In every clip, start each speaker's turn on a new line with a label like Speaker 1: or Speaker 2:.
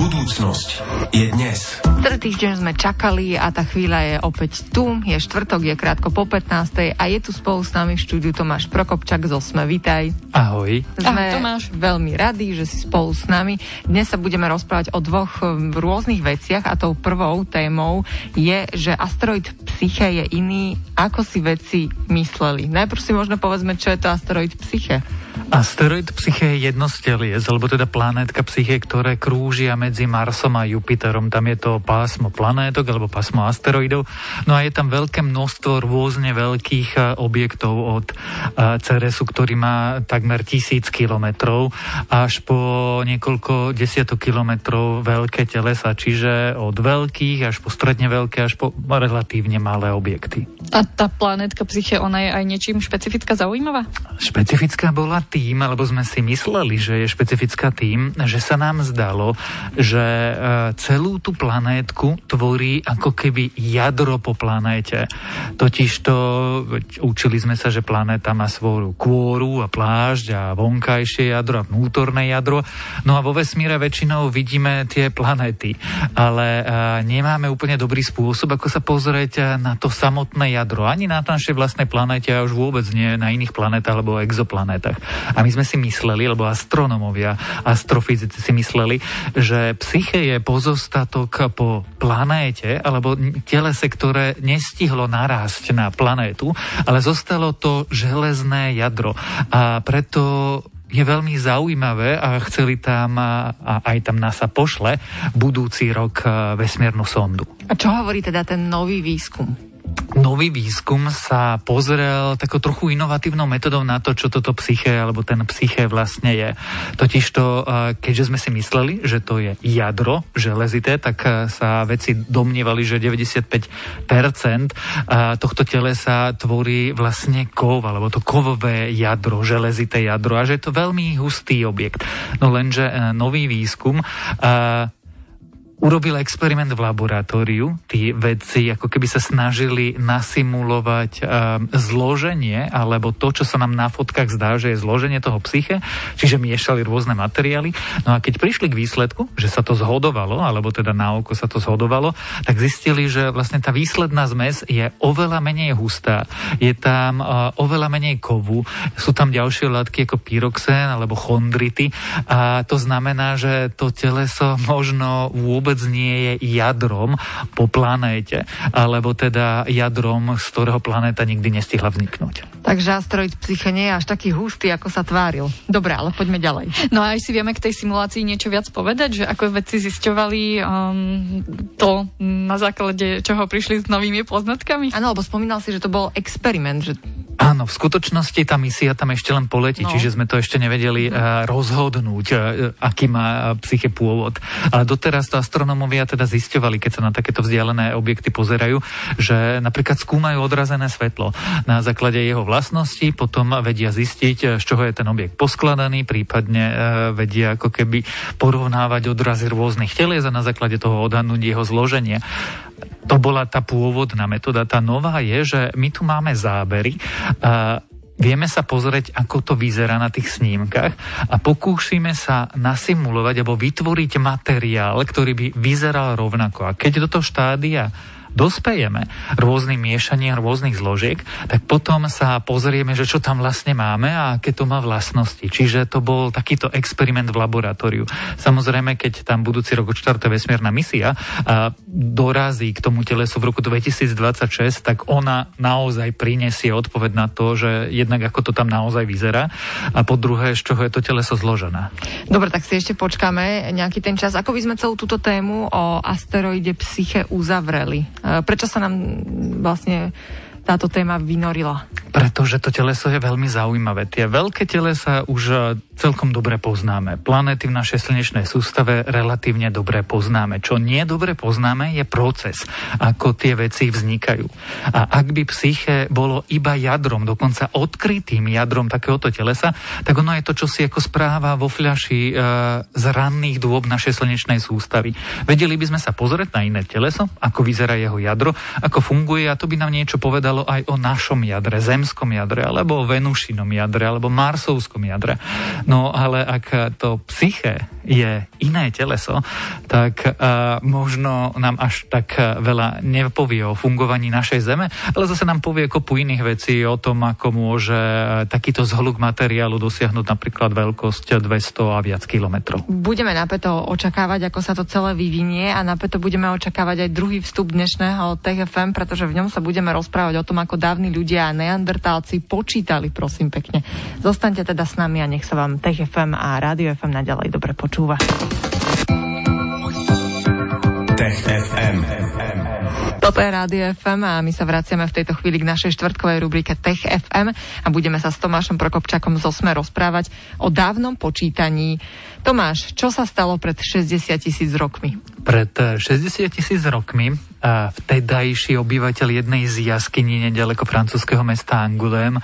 Speaker 1: Budúcnosť je dnes.
Speaker 2: Celý týždeň sme čakali a tá chvíľa je opäť tu. Je štvrtok, je krátko po 15. a je tu spolu s nami v štúdiu Tomáš Prokopčak z Osme. Vítaj.
Speaker 3: Ahoj.
Speaker 2: Sme
Speaker 4: Ahoj, Tomáš.
Speaker 2: veľmi radi, že si spolu s nami. Dnes sa budeme rozprávať o dvoch um, rôznych veciach a tou prvou témou je, že asteroid Psyche je iný, ako si veci mysleli. Najprv si možno povedzme, čo je to asteroid Psyche.
Speaker 3: Asteroid Psyche je jednosteliec, alebo teda planétka Psyche, ktoré krúžia medzi Marsom a Jupiterom. Tam je to pásmo planétok alebo pásmo asteroidov. No a je tam veľké množstvo rôzne veľkých e, objektov od e, Ceresu, ktorý má takmer tisíc kilometrov až po niekoľko desiatok kilometrov veľké telesa, čiže od veľkých až po stredne veľké až po relatívne malé objekty.
Speaker 4: A tá planetka Psyche, ona je aj niečím špecifická zaujímavá?
Speaker 3: Špecifická bola tým, alebo sme si mysleli, že je špecifická tým, že sa nám zdalo, že e, celú tú planétku tvorí ako keby jadro po planéte. Totiž to, učili sme sa, že planéta má svoju kôru a plášť a vonkajšie jadro a vnútorné jadro. No a vo vesmíre väčšinou vidíme tie planéty, ale e, nemáme úplne dobrý spôsob, ako sa pozrieť na to samotné jadro. Ani na našej vlastnej planéte a už vôbec nie na iných planetách alebo exoplanetách. A my sme si mysleli, lebo astronomovia, astrofyzici si mysleli, že psyche je pozostatok po planéte alebo telese, ktoré nestihlo narásť na planétu, ale zostalo to železné jadro. A preto je veľmi zaujímavé a chceli tam, a aj tam NASA pošle, budúci rok vesmírnu sondu.
Speaker 2: A čo hovorí teda ten nový výskum?
Speaker 3: Nový výskum sa pozrel takou trochu inovatívnou metodou na to, čo toto psyché alebo ten psyché vlastne je. Totižto, keďže sme si mysleli, že to je jadro železité, tak sa veci domnievali, že 95% tohto telesa tvorí vlastne kov, alebo to kovové jadro, železité jadro a že je to veľmi hustý objekt. No lenže nový výskum urobil experiment v laboratóriu. Tí vedci ako keby sa snažili nasimulovať um, zloženie, alebo to, čo sa nám na fotkách zdá, že je zloženie toho psyche, čiže miešali rôzne materiály. No a keď prišli k výsledku, že sa to zhodovalo, alebo teda na oko sa to zhodovalo, tak zistili, že vlastne tá výsledná zmes je oveľa menej hustá. Je tam uh, oveľa menej kovu, sú tam ďalšie látky ako pyroxén alebo chondrity a to znamená, že to teleso možno vôbec vôbec nie je jadrom po planéte, alebo teda jadrom, z ktorého planéta nikdy nestihla vzniknúť.
Speaker 2: Takže asteroid Psyche nie je až taký hustý, ako sa tváril. Dobre, ale poďme ďalej.
Speaker 4: No a aj si vieme k tej simulácii niečo viac povedať, že ako vedci zisťovali um, to, na základe čoho prišli s novými poznatkami?
Speaker 2: Áno, lebo spomínal si, že to bol experiment, že
Speaker 3: Áno, v skutočnosti tá misia tam ešte len poletí, no. čiže sme to ešte nevedeli uh, rozhodnúť, uh, aký má psyche pôvod. Ale doteraz to astronómovia teda zisťovali, keď sa na takéto vzdialené objekty pozerajú, že napríklad skúmajú odrazené svetlo na základe jeho vlastnosti, potom vedia zistiť, z čoho je ten objekt poskladaný, prípadne uh, vedia ako keby porovnávať odrazy rôznych telies a na základe toho odhadnúť jeho zloženie to bola tá pôvodná metóda. Tá nová je, že my tu máme zábery, a vieme sa pozrieť, ako to vyzerá na tých snímkach a pokúšime sa nasimulovať alebo vytvoriť materiál, ktorý by vyzeral rovnako. A keď do toho štádia dospejeme rôznym miešaním rôznych zložiek, tak potom sa pozrieme, že čo tam vlastne máme a aké to má vlastnosti. Čiže to bol takýto experiment v laboratóriu. Samozrejme, keď tam budúci rok odštartuje vesmírna misia a dorazí k tomu telesu v roku 2026, tak ona naozaj prinesie odpoveď na to, že jednak ako to tam naozaj vyzerá a po druhé, z čoho je to teleso zložené.
Speaker 2: Dobre, tak si ešte počkáme nejaký ten čas. Ako by sme celú túto tému o asteroide Psyche uzavreli? Prečo sa nám vlastne táto téma vynorila?
Speaker 3: Pretože to teleso je veľmi zaujímavé. Tie veľké telesa už e, celkom dobre poznáme. Planéty v našej slnečnej sústave relatívne dobre poznáme. Čo nie dobre poznáme je proces, ako tie veci vznikajú. A ak by psyche bolo iba jadrom, dokonca odkrytým jadrom takéhoto telesa, tak ono je to, čo si ako správa vo fľaši e, z ranných dôb našej slnečnej sústavy. Vedeli by sme sa pozrieť na iné teleso, ako vyzerá jeho jadro, ako funguje a to by nám niečo povedalo rozprávalo aj o našom jadre, zemskom jadre, alebo o Venušinom jadre, alebo Marsovskom jadre. No ale ak to psyché je iné teleso, tak uh, možno nám až tak veľa nepovie o fungovaní našej Zeme, ale zase nám povie kopu iných vecí o tom, ako môže takýto zhluk materiálu dosiahnuť napríklad veľkosť 200 a viac kilometrov.
Speaker 2: Budeme napäto očakávať, ako sa to celé vyvinie a napäto budeme očakávať aj druhý vstup dnešného TFM, pretože v ňom sa budeme rozprávať tom, ako dávni ľudia a neandertálci počítali, prosím pekne. Zostaňte teda s nami a nech sa vám TFM a Radio FM naďalej dobre počúva.
Speaker 1: Tech FM.
Speaker 2: Toto je Rádio FM a my sa vraciame v tejto chvíli k našej štvrtkovej rubrike Tech FM a budeme sa s Tomášom Prokopčakom z Osme rozprávať o dávnom počítaní. Tomáš, čo sa stalo pred 60 tisíc rokmi?
Speaker 3: Pred 60 eh, tisíc rokmi eh, vtedajší obyvateľ jednej z jaskyní nedaleko francúzského mesta Angulem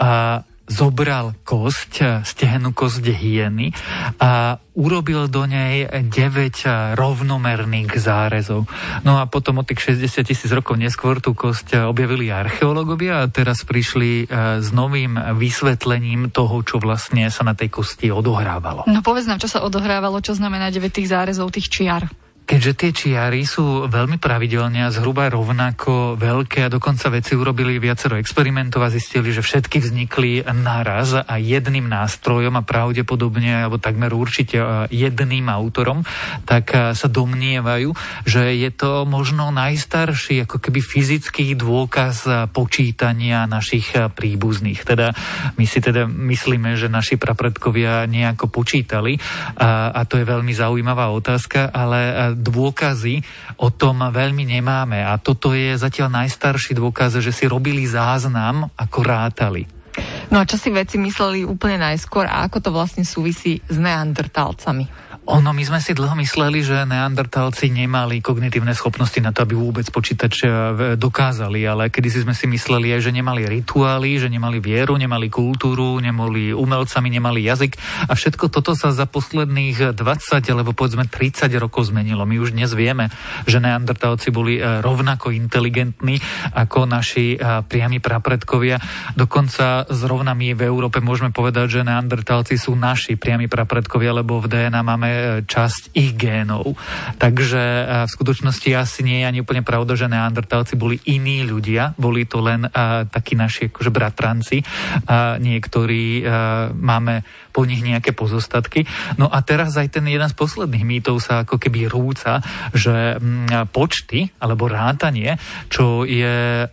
Speaker 3: a zobral kosť, eh, stehenú kosť hyeny a urobil do nej 9 eh, rovnomerných zárezov. No a potom od tých 60 tisíc rokov neskôr tú kosť eh, objavili archeológovia a teraz prišli s novým vysvetlením toho, čo vlastne sa na tej kosti odohrávalo.
Speaker 4: No povedz nám, čo sa odohrávalo, čo znamená 9 tých zárezov, tých čiar.
Speaker 3: Keďže tie čiary sú veľmi pravidelne a zhruba rovnako veľké a dokonca veci urobili viacero experimentov a zistili, že všetky vznikli naraz a jedným nástrojom a pravdepodobne, alebo takmer určite jedným autorom, tak sa domnievajú, že je to možno najstarší ako keby fyzický dôkaz počítania našich príbuzných. Teda my si teda myslíme, že naši prapredkovia nejako počítali a, a to je veľmi zaujímavá otázka, ale dôkazy o tom veľmi nemáme. A toto je zatiaľ najstarší dôkaz, že si robili záznam, ako rátali.
Speaker 2: No a čo si veci mysleli úplne najskôr a ako to vlastne súvisí s neandertálcami?
Speaker 3: Ono, my sme si dlho mysleli, že neandertálci nemali kognitívne schopnosti na to, aby vôbec počítač e, dokázali, ale kedy si sme si mysleli aj, že nemali rituály, že nemali vieru, nemali kultúru, nemali umelcami, nemali jazyk a všetko toto sa za posledných 20 alebo povedzme 30 rokov zmenilo. My už dnes vieme, že neandertálci boli e, rovnako inteligentní ako naši priami prapredkovia. Dokonca zrovna my v Európe môžeme povedať, že neandertálci sú naši priami prapredkovia, lebo v DNA máme časť ich génov. Takže e, v skutočnosti asi nie je ani úplne pravda, že neandertálci boli iní ľudia, boli to len uh, takí naši akože bratranci. Uh, niektorí máme po nich nejaké pozostatky. No a teraz aj ten jeden z posledných mýtov sa ako keby rúca, že mm, počty alebo rátanie, čo je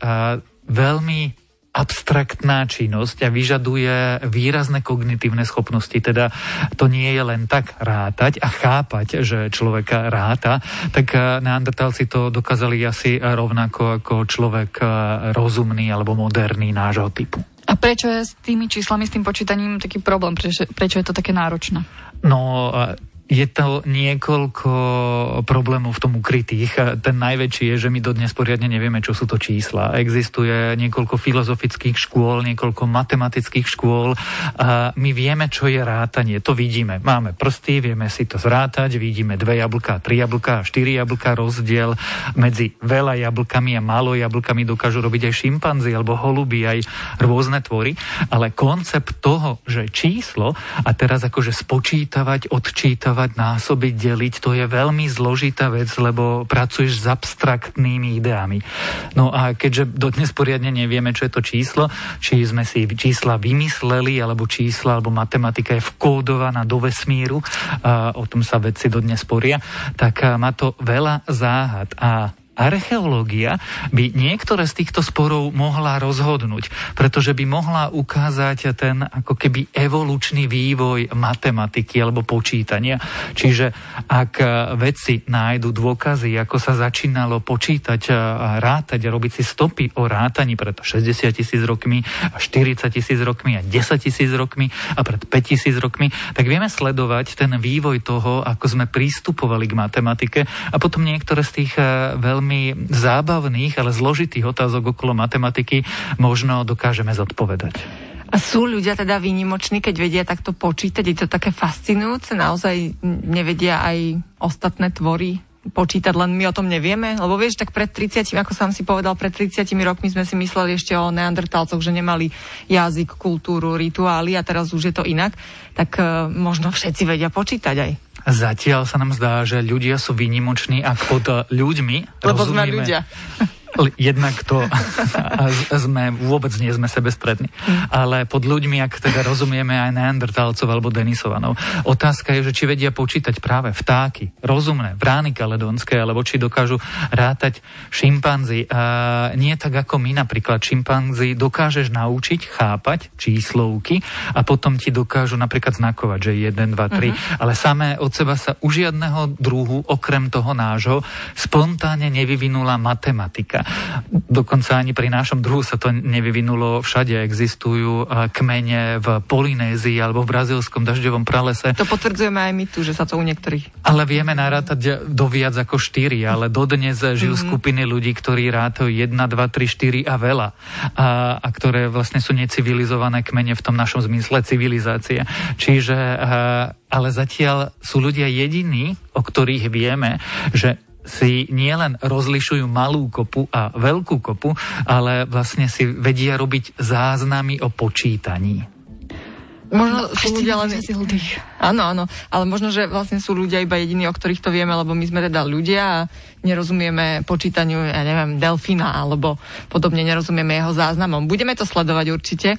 Speaker 3: veľmi abstraktná činnosť a vyžaduje výrazné kognitívne schopnosti. Teda to nie je len tak rátať a chápať, že človeka ráta, tak eh, neandertálci to dokázali asi rovnako ako človek eh, rozumný alebo moderný nášho typu.
Speaker 4: A prečo je s tými číslami, s tým počítaním taký problém? Prečo, prečo je to také náročné?
Speaker 3: No, je to niekoľko problémov v tom ukrytých. Ten najväčší je, že my dodnes poriadne nevieme, čo sú to čísla. Existuje niekoľko filozofických škôl, niekoľko matematických škôl. A my vieme, čo je rátanie. To vidíme. Máme prsty, vieme si to zrátať, vidíme dve jablka, tri jablka, štyri jablka. Rozdiel medzi veľa jablkami a málo jablkami dokážu robiť aj šimpanzi alebo holuby, aj rôzne tvory. Ale koncept toho, že číslo a teraz akože spočítavať, odčítavať, multiplikovať, násobiť, deliť, to je veľmi zložitá vec, lebo pracuješ s abstraktnými ideami. No a keďže dodnes poriadne nevieme, čo je to číslo, či sme si čísla vymysleli, alebo čísla, alebo matematika je vkódovaná do vesmíru, a o tom sa vedci dodnes sporia, tak má to veľa záhad. A archeológia by niektoré z týchto sporov mohla rozhodnúť, pretože by mohla ukázať ten ako keby evolučný vývoj matematiky alebo počítania. Čiže ak vedci nájdu dôkazy, ako sa začínalo počítať a rátať robiť si stopy o rátaní pred 60 tisíc rokmi, 40 tisíc rokmi a 10 tisíc rokmi a pred 5 tisíc rokmi, tak vieme sledovať ten vývoj toho, ako sme pristupovali k matematike a potom niektoré z tých veľmi veľmi zábavných, ale zložitých otázok okolo matematiky možno dokážeme zodpovedať.
Speaker 2: A sú ľudia teda výnimoční, keď vedia takto počítať? Je to také fascinujúce? Naozaj nevedia aj ostatné tvory počítať, len my o tom nevieme? Lebo vieš, tak pred 30, ako sám si povedal, pred 30 rokmi sme si mysleli ešte o neandertálcoch, že nemali jazyk, kultúru, rituály a teraz už je to inak. Tak uh, možno všetci vedia počítať aj.
Speaker 3: Zatiaľ sa nám zdá, že ľudia sú výnimoční, ak pod ľuďmi
Speaker 2: Lebo rozumieme... sme ľudia.
Speaker 3: Jednak to sme, vôbec nie sme sebesprední. Ale pod ľuďmi, ak teda rozumieme aj neandertálcov alebo Denisovanov. Otázka je, že či vedia počítať práve vtáky, rozumné, vrány kaledonské, alebo či dokážu rátať šimpanzi. A nie tak ako my napríklad. Šimpanzi dokážeš naučiť chápať číslovky a potom ti dokážu napríklad znakovať, že 1, 2, 3. Uh-huh. Ale samé od seba sa u žiadneho druhu, okrem toho nášho, spontánne nevyvinula matematika. Dokonca ani pri našom druhu sa to nevyvinulo. Všade existujú kmene v Polynézii alebo v brazilskom dažďovom pralese.
Speaker 2: To potvrdzujeme aj my tu, že sa to u niektorých.
Speaker 3: Ale vieme narátať do viac ako štyri, ale dodnes žijú mm-hmm. skupiny ľudí, ktorí rátajú 1, 2, 3, 4 a veľa. A, a ktoré vlastne sú necivilizované kmene v tom našom zmysle civilizácie. Čiže ale zatiaľ sú ľudia jediní, o ktorých vieme, že si nielen rozlišujú malú kopu a veľkú kopu, ale vlastne si vedia robiť záznamy o počítaní.
Speaker 2: Možno no, sú ľudia len... Áno, áno, ale možno, že vlastne sú ľudia iba jediní, o ktorých to vieme, lebo my sme teda ľudia a nerozumieme počítaniu, ja neviem, delfína alebo podobne nerozumieme jeho záznamom. Budeme to sledovať určite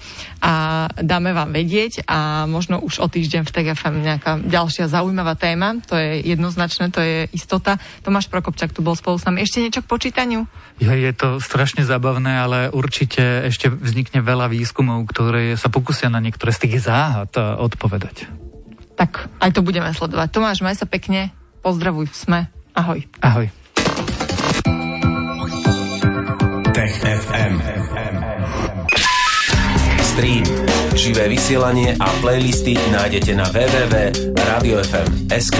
Speaker 2: a dáme vám vedieť a možno už o týždeň v TGFM nejaká ďalšia zaujímavá téma, to je jednoznačné, to je istota. Tomáš Prokopčak tu bol spolu s nami. Ešte niečo k počítaniu?
Speaker 3: Ja, je to strašne zabavné, ale určite ešte vznikne veľa výskumov, ktoré sa pokusia na niektoré z tých záhad eh, odpovedať.
Speaker 2: Tak aj to budeme sledovať. Tomáš, maj sa pekne, pozdravuj, sme. Ahoj.
Speaker 3: Ahoj.
Speaker 1: Tech FM. Stream, živé vysielanie a playlisty nájdete na www.radiofm.sk.